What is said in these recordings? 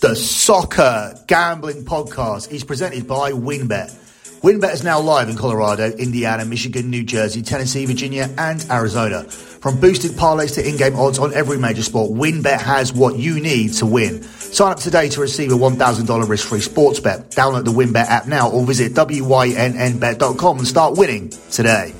The Soccer Gambling Podcast is presented by WynnBET. WynnBET is now live in Colorado, Indiana, Michigan, New Jersey, Tennessee, Virginia, and Arizona. From boosted parlays to in-game odds on every major sport, WynnBET has what you need to win. Sign up today to receive a $1,000 risk-free sports bet. Download the WynnBET app now or visit wynnbet.com and start winning today.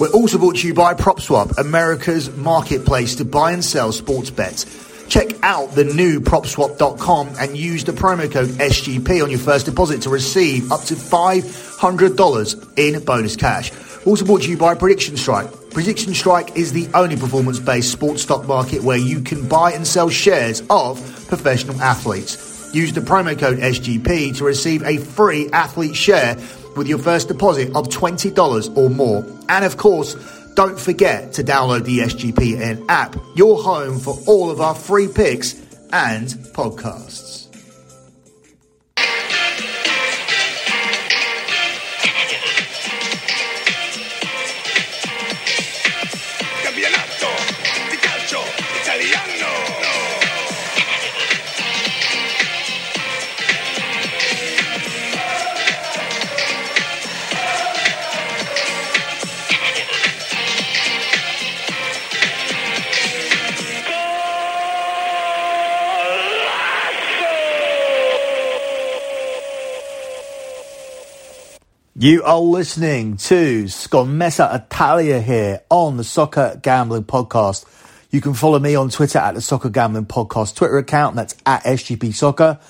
We're also brought to you by PropSwap, America's marketplace to buy and sell sports bets. Check out the new propswap.com and use the promo code SGP on your first deposit to receive up to $500 in bonus cash. Also brought to you by Prediction Strike. Prediction Strike is the only performance based sports stock market where you can buy and sell shares of professional athletes. Use the promo code SGP to receive a free athlete share with your first deposit of $20 or more. And of course, don't forget to download the SGPN app, your home for all of our free picks and podcasts. You are listening to Scommessa Italia here on the Soccer Gambling Podcast. You can follow me on Twitter at the Soccer Gambling Podcast Twitter account. That's at SGP Soccer,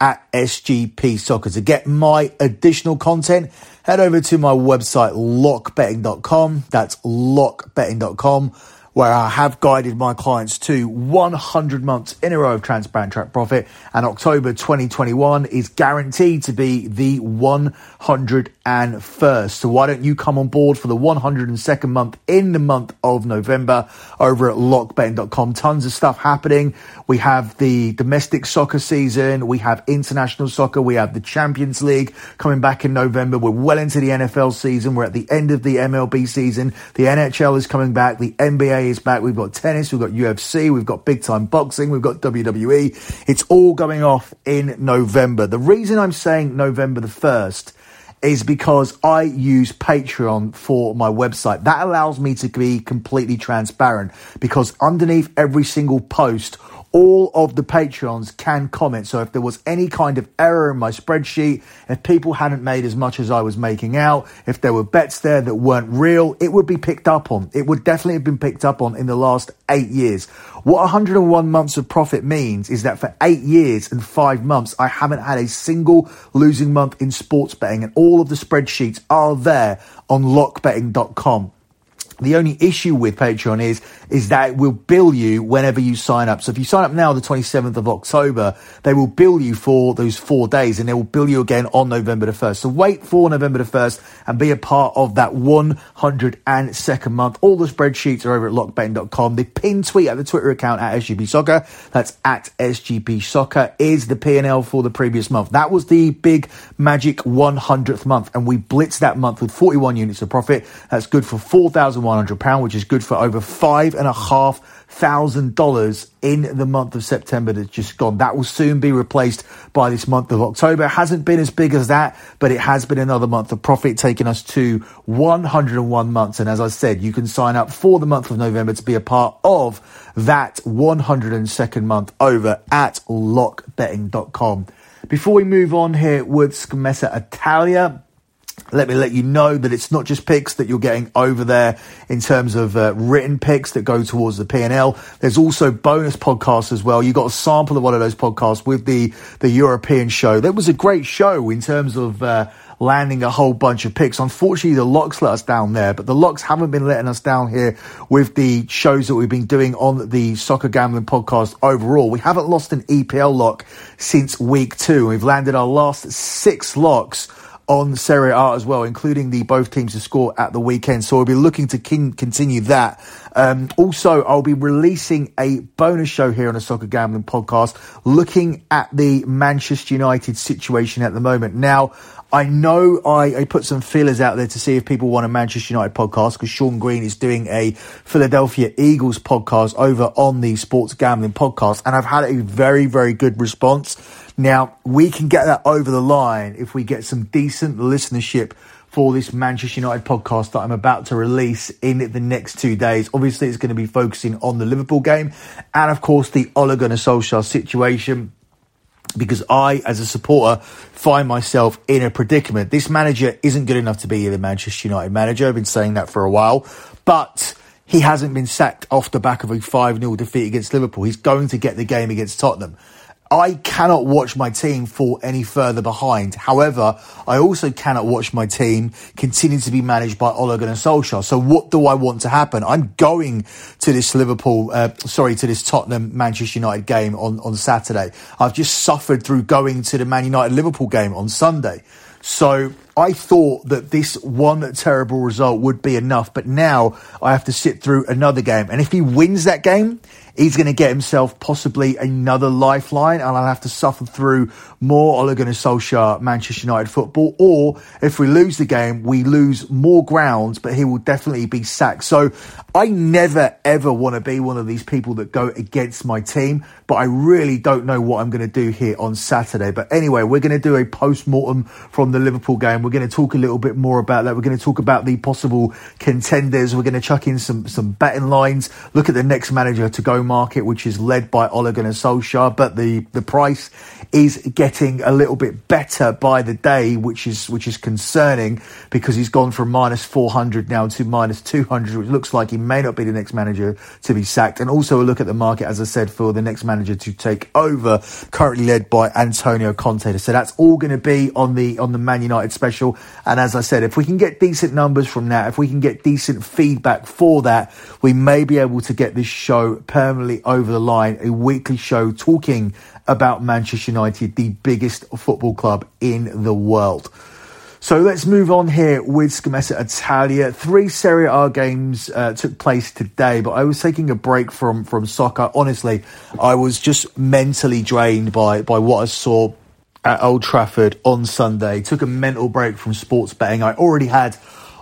at SGP Soccer. To get my additional content, head over to my website, lockbetting.com. That's lockbetting.com where I have guided my clients to 100 months in a row of transparent track profit. And October 2021 is guaranteed to be the 101st. So why don't you come on board for the 102nd month in the month of November over at lockbetting.com? Tons of stuff happening. We have the domestic soccer season. We have international soccer. We have the Champions League coming back in November. We're well into the NFL season. We're at the end of the MLB season. The NHL is coming back. The NBA is back. We've got tennis, we've got UFC, we've got big time boxing, we've got WWE. It's all going off in November. The reason I'm saying November the 1st is because I use Patreon for my website. That allows me to be completely transparent because underneath every single post, all of the Patreons can comment. So if there was any kind of error in my spreadsheet, if people hadn't made as much as I was making out, if there were bets there that weren't real, it would be picked up on. It would definitely have been picked up on in the last eight years. What 101 months of profit means is that for eight years and five months, I haven't had a single losing month in sports betting and all of the spreadsheets are there on lockbetting.com. The only issue with Patreon is is that it will bill you whenever you sign up. So if you sign up now, the 27th of October, they will bill you for those four days, and they will bill you again on November the 1st. So wait for November the 1st and be a part of that 102nd month. All the spreadsheets are over at lockbetting.com. The pin tweet at the Twitter account at SGP Soccer, that's at SGP Soccer, is the P&L for the previous month. That was the big magic 100th month, and we blitzed that month with 41 units of profit. That's good for 4,000. One hundred pound, which is good for over $5,500 in the month of September that's just gone. That will soon be replaced by this month of October. It hasn't been as big as that, but it has been another month of profit, taking us to 101 months. And as I said, you can sign up for the month of November to be a part of that 102nd month over at lockbetting.com. Before we move on here with Scommessa Italia, let me let you know that it's not just picks that you're getting over there in terms of uh, written picks that go towards the P&L. There's also bonus podcasts as well. You got a sample of one of those podcasts with the, the European show. That was a great show in terms of, uh, landing a whole bunch of picks. Unfortunately, the locks let us down there, but the locks haven't been letting us down here with the shows that we've been doing on the soccer gambling podcast overall. We haven't lost an EPL lock since week two. We've landed our last six locks on Serie A as well, including the both teams to score at the weekend. So we'll be looking to kin- continue that Um, also, I'll be releasing a bonus show here on the Soccer Gambling Podcast looking at the Manchester United situation at the moment. Now, I know I, I, put some feelers out there to see if people want a Manchester United podcast because Sean Green is doing a Philadelphia Eagles podcast over on the Sports Gambling Podcast, and I've had a very, very good response. Now, we can get that over the line if we get some decent listenership for this Manchester United podcast that I'm about to release in the next two days. Obviously, it's going to be focusing on the Liverpool game and, of course, the Ole Gunnar Solskjaer situation because I, as a supporter, find myself in a predicament. This manager isn't good enough to be the Manchester United manager. I've been saying that for a while, but he hasn't been sacked off the back of a 5 0 defeat against Liverpool. He's going to get the game against Tottenham. I cannot watch my team fall any further behind. However, I also cannot watch my team continue to be managed by Ole Gunnar Solskjaer. So what do I want to happen? I'm going to this Liverpool, uh, sorry, to this Tottenham Manchester United game on, on Saturday. I've just suffered through going to the Man United Liverpool game on Sunday. So I thought that this one terrible result would be enough, but now I have to sit through another game. And if he wins that game, he's going to get himself possibly another lifeline, and I'll have to suffer through more Ole Gunnar Solskjaer Manchester United football. Or if we lose the game, we lose more grounds, but he will definitely be sacked. So I never ever want to be one of these people that go against my team, but I really don't know what I'm going to do here on Saturday. But anyway, we're going to do a post mortem from the Liverpool game. We're going to talk a little bit more about that. We're going to talk about the possible contenders. We're going to chuck in some some betting lines. Look at the next manager to go market, which is led by Ole Gunnar Solskjaer, but the the price is getting a little bit better by the day, which is which is concerning because he's gone from minus 400 now to minus 200, which looks like he may not be the next manager to be sacked. And also a look at the market, as I said, for the next manager to take over, currently led by Antonio Conte. So that's all going to be on the on the Man United special. And as I said, if we can get decent numbers from that, if we can get decent feedback for that, we may be able to get this show permanently over the line. A weekly show talking about Manchester United, the biggest football club in the world. So let's move on here with Scommessa Italia. Three Serie A games uh, took place today, but I was taking a break from, from soccer. Honestly, I was just mentally drained by, by what I saw at Old Trafford on Sunday. Took a mental break from sports betting. I already had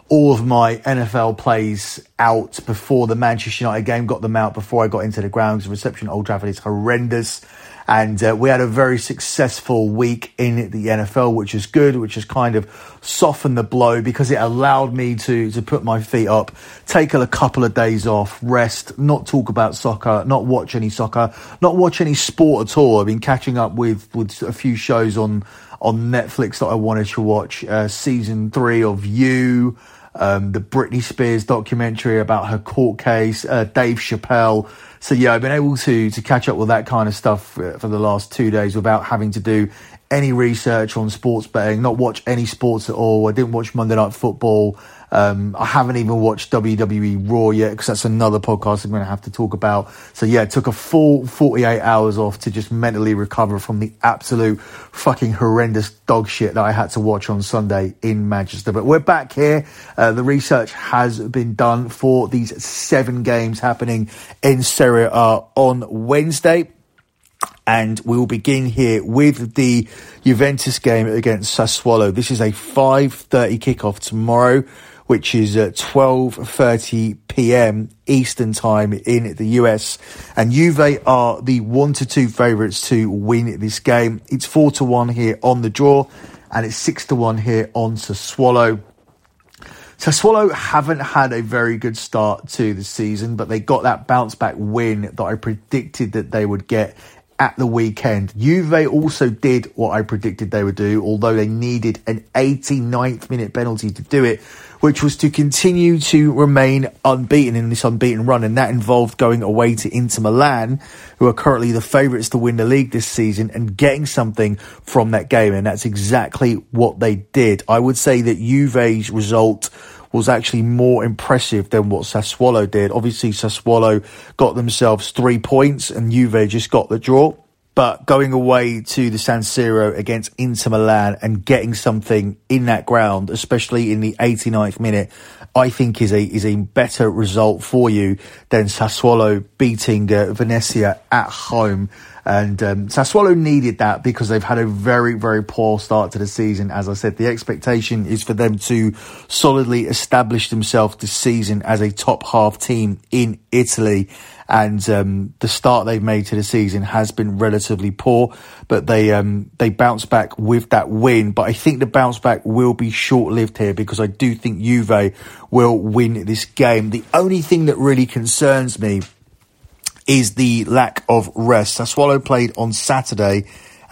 all of my NFL plays out before the Manchester United game, got them out before I got into the grounds. The reception at Old Trafford is horrendous. And uh, we had a very successful week in the NFL, which is good, which has kind of softened the blow because it allowed me to, to put my feet up, take a couple of days off, rest, not talk about soccer, not watch any soccer, not watch any sport at all. I've been catching up with, with a few shows on, on Netflix that I wanted to watch. Uh, season three of You, um, the Britney Spears documentary about her court case, uh, Dave Chappelle. So yeah, I've been able to to catch up with that kind of stuff for, for the last two days without having to do any research on sports betting, not watch any sports at all. I didn't watch Monday Night Football. Um, I haven't even watched WWE Raw yet because that's another podcast I'm going to have to talk about. So yeah, it took a full 48 hours off to just mentally recover from the absolute fucking horrendous dog shit that I had to watch on Sunday in Manchester. But we're back here. Uh, the research has been done for these seven games happening in Serie A on Wednesday and we will begin here with the Juventus game against Sassuolo. This is a 5:30 kickoff tomorrow which is at 12.30 p.m. Eastern time in the US. And Juve are the one to two favourites to win this game. It's four to one here on the draw and it's six to one here on Sassuolo. Sassuolo haven't had a very good start to the season, but they got that bounce back win that I predicted that they would get at the weekend. Juve also did what I predicted they would do, although they needed an 89th minute penalty to do it, which was to continue to remain unbeaten in this unbeaten run. And that involved going away to Inter Milan, who are currently the favourites to win the league this season, and getting something from that game. And that's exactly what they did. I would say that Juve's result was actually more impressive than what Sassuolo did. Obviously, Sassuolo got themselves three points and Juve just got the draw. But going away to the San Siro against Inter Milan and getting something in that ground, especially in the 89th minute, I think is a is a better result for you than Sassuolo beating uh, Venezia at home. And um, Sassuolo needed that because they've had a very, very poor start to the season. As I said, the expectation is for them to solidly establish themselves this season as a top half team in Italy and um, the start they've made to the season has been relatively poor. But they um, they bounce back with that win. But I think the bounce back will be short lived here because I do think Juve will win this game. The only thing that really concerns me is the lack of rest. Sassuolo played on Saturday.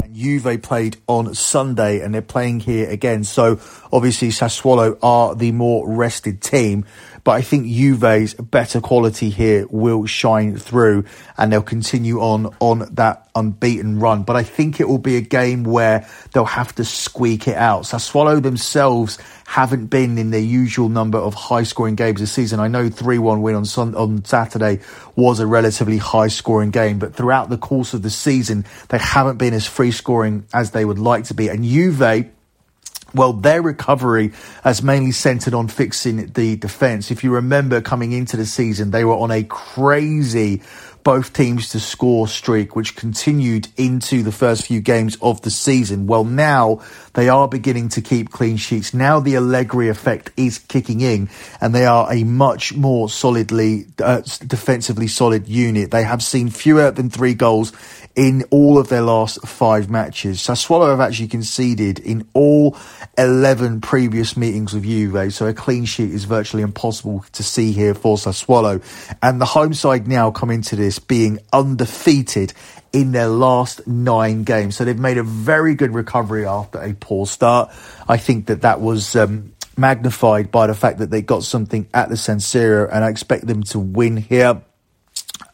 and Juve played on Sunday and they're playing here again. So obviously Sassuolo are the more rested team. But I think Juve's better quality here will shine through and they'll continue on on that unbeaten run. But I think it will be a game where they'll have to squeak it out. Sassuolo themselves haven't been in their usual number of high scoring games this season. I know 3-1 win on Sun- on Saturday was a relatively high scoring game, but throughout the course of the season, they haven't been as free scoring as they would like to be. And Juve well, their recovery has mainly centered on fixing the defense. If you remember coming into the season, they were on a crazy both teams to score streak, which continued into the first few games of the season. Well, now they are beginning to keep clean sheets. Now the Allegri effect is kicking in and they are a much more solidly, uh, defensively solid unit. They have seen fewer than three goals in all of their last five matches. So Sassuolo have actually conceded in all 11 previous meetings with Juve, so a clean sheet is virtually impossible to see here for Sassuolo. And the home side now come into this being undefeated in their last nine games. So they've made a very good recovery after a poor start. I think that that was um, magnified by the fact that they got something at the San Siro, and I expect them to win here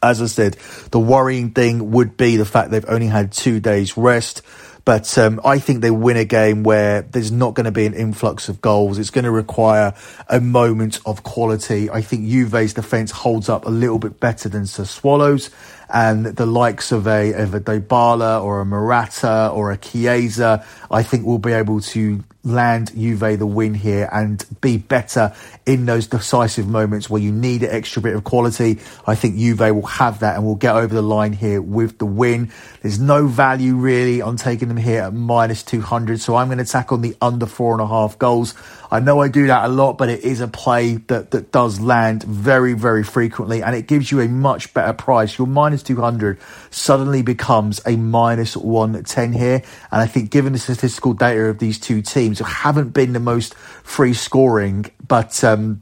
as I said, the worrying thing would be the fact they've only had two days rest. But um, I think they win a game where there's not going to be an influx of goals. It's going to require a moment of quality. I think Juve's defence holds up a little bit better than Sassuolo's, and the likes of a, of a Dybala or a Morata or a Chiesa, I think will be able to land Juve the win here and be better in those decisive moments where you need an extra bit of quality. I think Juve will have that and will get over the line here with the win. There's no value really on taking them here at minus 200. So I'm going to tack on the under four and a half goals. I know I do that a lot, but it is a play that, that does land very, very frequently and it gives you a much better price. Your minus 200 suddenly becomes a minus 110 here. And I think given the statistical data of these two haven't been the most free scoring, but, um,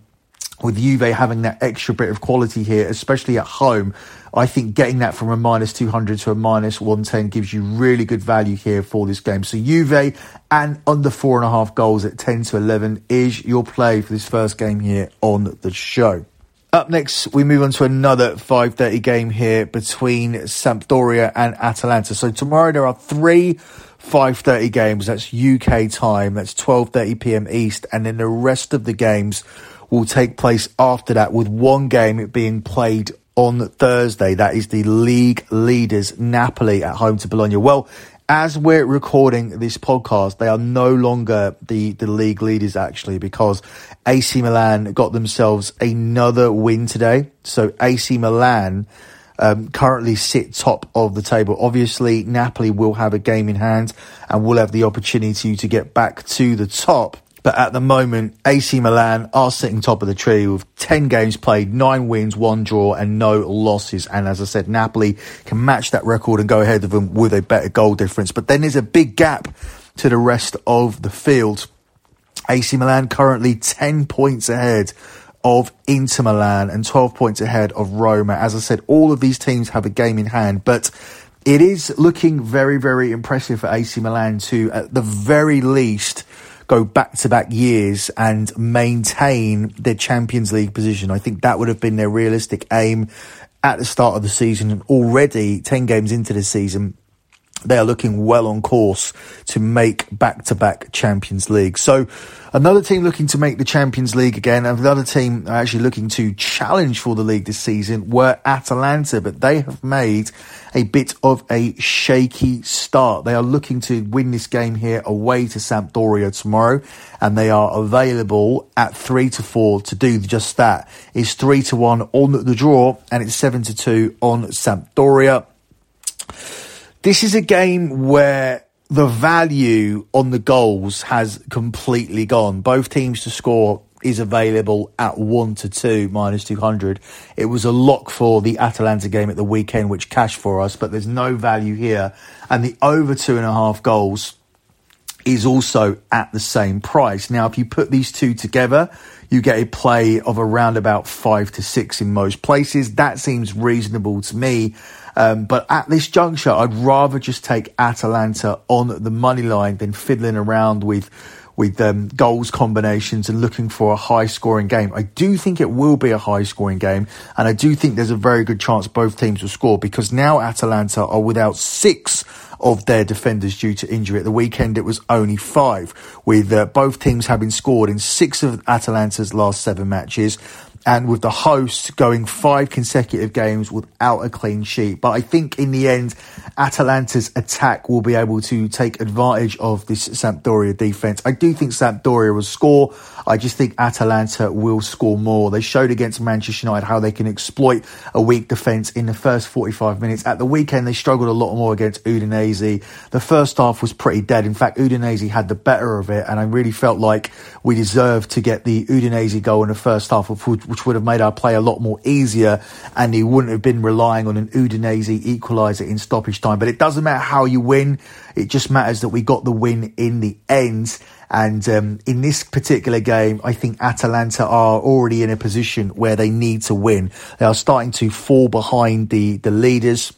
with Juve having that extra bit of quality here, especially at home, I think getting that from a minus 200 to a minus 110 gives you really good value here for this game. So Juve and under four and a half goals at 10 to 11 is your play for this first game here on the show. Up next, we move on to another 5.30 game here between Sampdoria and Atalanta. So tomorrow there are three 5.30 games. That's UK time. That's 12.30 p.m. East. And then the rest of the games will take place after that with one game being played on Thursday. That is the league leaders Napoli at home to Bologna. Well, as we're recording this podcast, they are no longer the, the league leaders actually because AC Milan got themselves another win today. So AC Milan um, currently sit top of the table. Obviously, Napoli will have a game in hand and will have the opportunity to get back to the top. But at the moment, AC Milan are sitting top of the tree with 10 games played, 9 wins, 1 draw, and no losses. And as I said, Napoli can match that record and go ahead of them with a better goal difference. But then there's a big gap to the rest of the field. AC Milan currently 10 points ahead of Inter Milan and 12 points ahead of Roma. As I said, all of these teams have a game in hand, but it is looking very, very impressive for AC Milan to, at the very least, go back to back years and maintain their Champions League position. I think that would have been their realistic aim at the start of the season. And already 10 games into the season, they are looking well on course to make back-to-back Champions League. So another team looking to make the Champions League again, and another team actually looking to challenge for the league this season were Atalanta, but they have made a bit of a shaky start. They are looking to win this game here away to Sampdoria tomorrow, and they are available at three to four to do just that. It's three to one on the draw, and it's seven to two on Sampdoria. This is a game where the value on the goals has completely gone. Both teams to score is available at 1 to 2 minus 200. It was a lock for the Atalanta game at the weekend, which cashed for us, but there's no value here. And the over two and a half goals is also at the same price. Now, if you put these two together, you get a play of around about five to six in most places. That seems reasonable to me. Um, but at this juncture, I'd rather just take Atalanta on the money line than fiddling around with with um, goals combinations and looking for a high scoring game. I do think it will be a high scoring game, and I do think there's a very good chance both teams will score because now Atalanta are without six of their defenders due to injury. At the weekend, it was only five, with uh, both teams having scored in six of Atalanta's last seven matches and with the hosts going five consecutive games without a clean sheet. But I think in the end, Atalanta's attack will be able to take advantage of this Sampdoria defense. I do think Sampdoria will score. I just think Atalanta will score more. They showed against Manchester United how they can exploit a weak defence in the first 45 minutes. At the weekend, they struggled a lot more against Udinese. The first half was pretty dead. In fact, Udinese had the better of it, and I really felt like we deserved to get the Udinese goal in the first half, which would have made our play a lot more easier, and he wouldn't have been relying on an Udinese equaliser in stoppage time. But it doesn't matter how you win, it just matters that we got the win in the end. And um, in this particular game, I think Atalanta are already in a position where they need to win. They are starting to fall behind the, the leaders.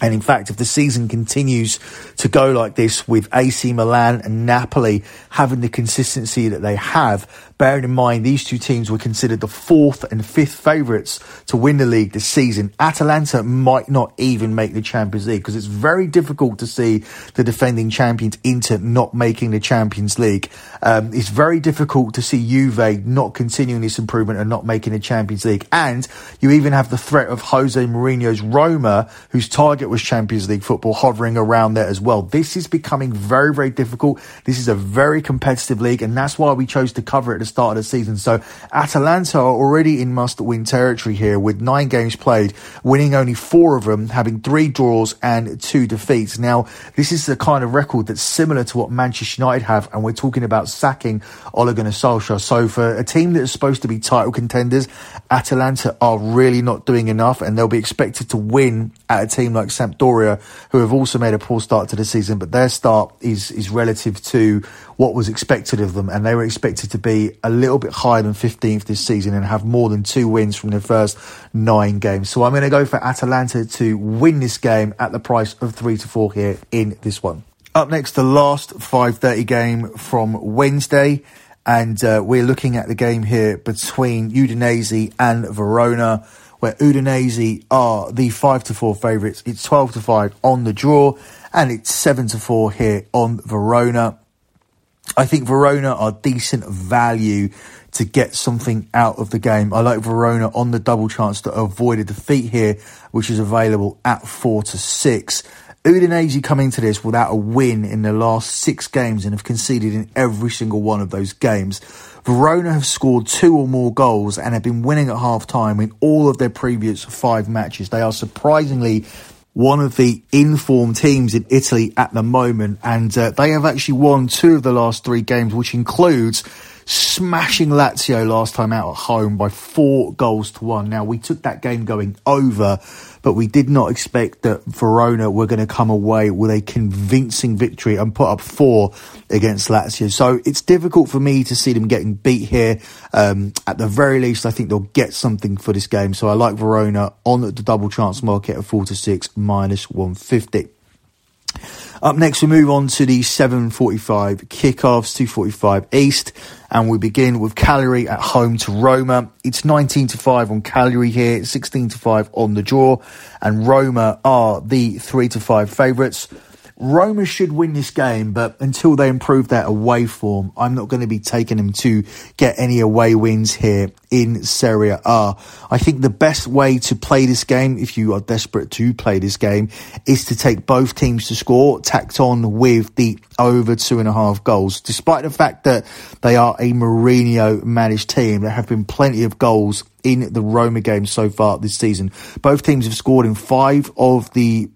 And in fact, if the season continues to go like this with AC Milan and Napoli having the consistency that they have, bearing in mind these two teams were considered the fourth and fifth favourites to win the league this season, Atalanta might not even make the Champions League because it's very difficult to see the defending champions Inter not making the Champions League. Um, it's very difficult to see Juve not continuing this improvement and not making the Champions League. And you even have the threat of Jose Mourinho's Roma, whose target was Champions League football, hovering around there as well. This is becoming very, very difficult. This is a very competitive league, and that's why we chose to cover it at the start of the season. So Atalanta are already in must-win territory here with nine games played, winning only four of them, having three draws and two defeats. Now, this is the kind of record that's similar to what Manchester United have, and we're talking about sacking Ole Gunnar Solskjaer. So for a team that is supposed to be title contenders, Atalanta are really not doing enough, and they'll be expected to win at a team like Sampdoria, who have also made a poor start to the season, but their start is is relative to what was expected of them, and they were expected to be a little bit higher than 15th this season and have more than two wins from their first nine games. So I'm going to go for Atalanta to win this game at the price of three to four here in this one. Up next, the last 5:30 game from Wednesday, and uh, we're looking at the game here between Udinese and Verona where Udinese are the five to four favourites. It's twelve to five on the draw, and it's seven to four here on Verona. I think Verona are decent value to get something out of the game. I like Verona on the double chance to avoid a defeat here, which is available at four to six. Udinese come into this without a win in the last six games and have conceded in every single one of those games. Verona have scored two or more goals and have been winning at half time in all of their previous five matches. They are surprisingly one of the informed teams in Italy at the moment, and uh, they have actually won two of the last three games, which includes smashing Lazio last time out at home by four goals to one. Now, we took that game going over, but we did not expect that Verona were going to come away with a convincing victory and put up four against Lazio. So it's difficult for me to see them getting beat here. Um, at the very least, I think they'll get something for this game. So I like Verona on the double chance market at four to six minus 150. Up next, we move on to the 7.45 kickoffs, 2.45 East, and we begin with Cagliari at home to Roma. It's 19 to 5 on Cagliari here, 16 to 5 on the draw, and Roma are the 3 to 5 favourites. Roma should win this game, but until they improve their away form, I'm not going to be taking them to get any away wins here in Serie A. I think the best way to play this game, if you are desperate to play this game, is to take both teams to score, tacked on with the over two and a half goals. Despite the fact that they are a Mourinho managed team, there have been plenty of goals in the Roma game so far this season. Both teams have scored in five of the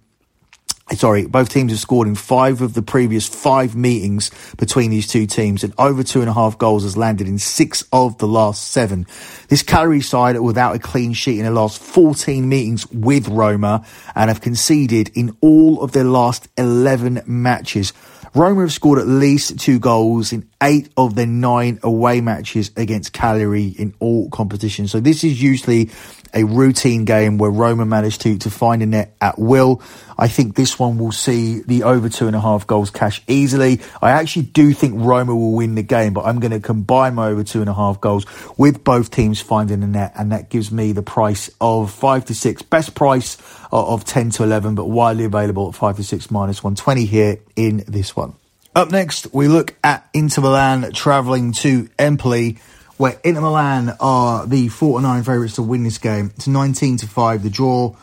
Sorry, both teams have scored in five of the previous five meetings between these two teams, and over two and a half goals has landed in six of the last seven. This Cagliari side are without a clean sheet in the last 14 meetings with Roma and have conceded in all of their last 11 matches. Roma have scored at least two goals in eight of their nine away matches against Cagliari in all competitions. So this is usually a routine game where Roma managed to, to find a net at will. I think this one will see the over two and a half goals cash easily. I actually do think Roma will win the game, but I'm going to combine my over two and a half goals with both teams finding a net, and that gives me the price of five to six. Best price of 10 to 11, but widely available at five to six minus 120 here in this one. Up next, we look at Inter Milan travelling to Empoli where Inter Milan are the 49 favourites to win this game. It's 19 to 5 the draw,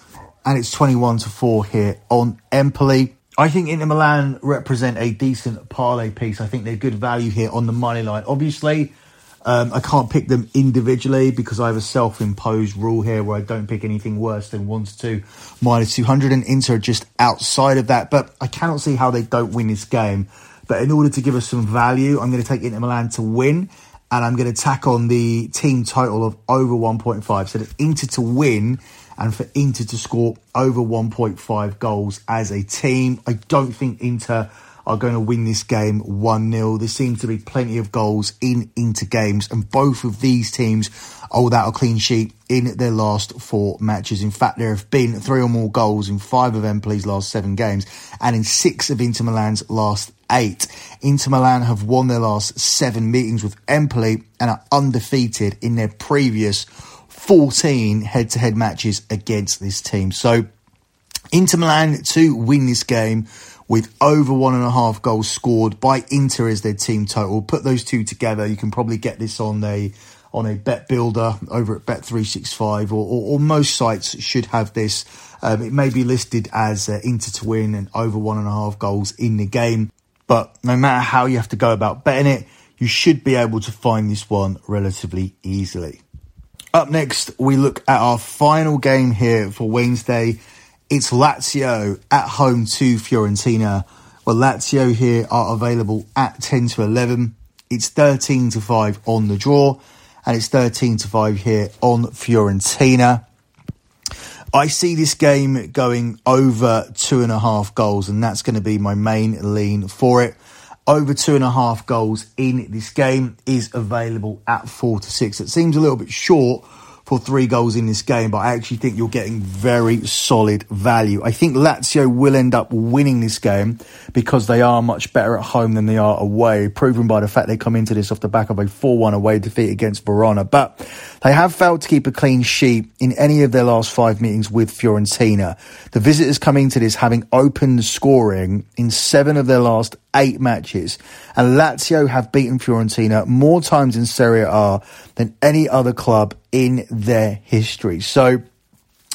and it's 21 to 4 here on Empoli. I think Inter Milan represent a decent parlay piece. I think they're good value here on the money line. Obviously, um, I can't pick them individually because I have a self-imposed rule here where I don't pick anything worse than one to two minus 200 and Inter are just outside of that. But I cannot see how they don't win this game. But in order to give us some value, I'm going to take Inter Milan to win and I'm going to tack on the team total of over 1.5. So that Inter to win and for Inter to score over 1.5 goals as a team. I don't think Inter are going to win this game 1 0. There seems to be plenty of goals in Inter games, and both of these teams are without a clean sheet in their last four matches. In fact, there have been three or more goals in five of Empoli's last seven games, and in six of Inter Milan's last eight. Inter Milan have won their last seven meetings with Empoli and are undefeated in their previous 14 head to head matches against this team. So, Inter Milan to win this game with over one and a half goals scored by Inter as their team total. Put those two together, you can probably get this on a on a bet builder over at Bet365 or, or, or most sites should have this. Um, it may be listed as uh, Inter to win and over one and a half goals in the game. But no matter how you have to go about betting it, you should be able to find this one relatively easily. Up next, we look at our final game here for Wednesday. It's Lazio at home to Fiorentina. Well, Lazio here are available at 10 to 11. It's 13 to 5 on the draw, and it's 13 to 5 here on Fiorentina. I see this game going over two and a half goals, and that's going to be my main lean for it. Over two and a half goals in this game is available at four to six. It seems a little bit short for three goals in this game, but I actually think you're getting very solid value. I think Lazio will end up winning this game because they are much better at home than they are away, proven by the fact they come into this off the back of a 4 1 away defeat against Verona. But they have failed to keep a clean sheet in any of their last five meetings with Fiorentina. The visitors come into this having opened scoring in seven of their last eight matches, and Lazio have beaten Fiorentina more times in Serie A than any other club in their history. So,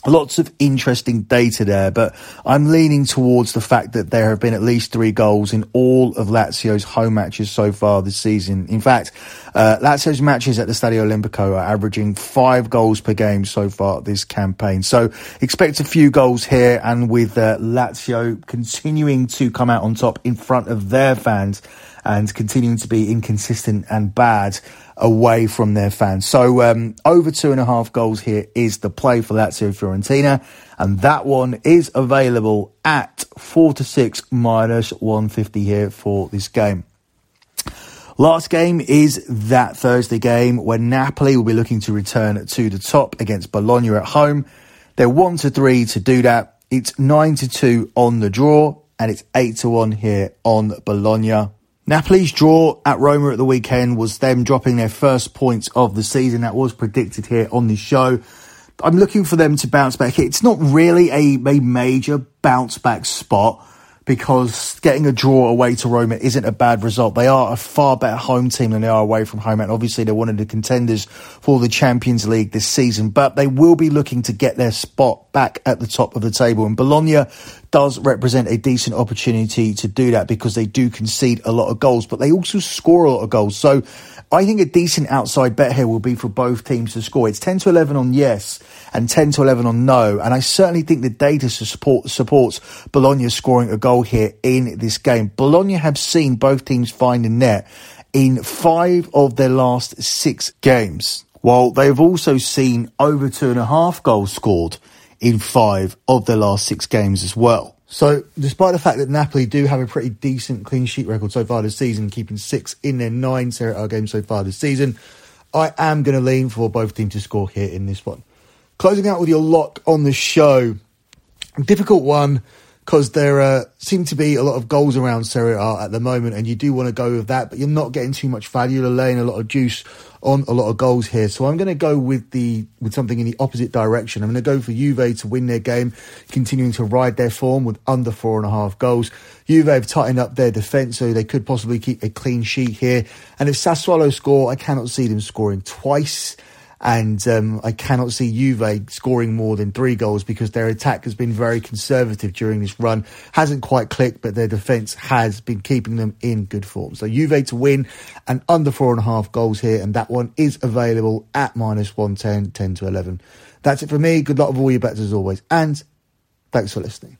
Lots of interesting data there, but I'm leaning towards the fact that there have been at least three goals in all of Lazio's home matches so far this season. In fact, uh, Lazio's matches at the Stadio Olimpico are averaging five goals per game so far this campaign. So expect a few goals here, and with uh, Lazio continuing to come out on top in front of their fans and continuing to be inconsistent and bad away from their fans. So um, over two and a half goals here is the play for Lazio Fiorentina, and that one is available at four to six minus 150 here for this game. Last game is that Thursday game when Napoli will be looking to return to the top against Bologna at home. They're one to three to do that. It's nine to two on the draw, and it's eight to one here on Bologna. Napoli's draw at Roma at the weekend was them dropping their first points of the season. That was predicted here on the show. I'm looking for them to bounce back. It's not really a, a major bounce back spot, because getting a draw away to Roma isn't a bad result. They are a far better home team than they are away from home, and obviously they're one of the contenders for the Champions League this season. But they will be looking to get their spot back at the top of the table, and Bologna does represent a decent opportunity to do that because they do concede a lot of goals, but they also score a lot of goals. So I think a decent outside bet here will be for both teams to score. It's 10 to 11 on yes and 10 to 11 on no. And I certainly think the data support, supports Bologna scoring a goal here in this game. Bologna have seen both teams find a net in five of their last six games, while they've also seen over two and a half goals scored in five of their last six games as well. So, despite the fact that Napoli do have a pretty decent clean sheet record so far this season, keeping six in their nine Serie A games so far this season, I am going to lean for both teams to score here in this one. Closing out with your lock on the show, difficult one because there uh, seem to be a lot of goals around Serie A at the moment, and you do want to go with that, but you're not getting too much value. You're laying a lot of juice on a lot of goals here, so I'm going to go with the with something in the opposite direction. I'm going to go for Juve to win their game, continuing to ride their form with under four and a half goals. Juve have tightened up their defence, so they could possibly keep a clean sheet here. And if Sassuolo score, I cannot see them scoring twice and um, I cannot see Juve scoring more than three goals because their attack has been very conservative during this run. Hasn't quite clicked, but their defence has been keeping them in good form. So Juve to win and under four and a half goals here, and that one is available at minus 110, 10 to 11. That's it for me. Good luck with all your bets as always, and thanks for listening.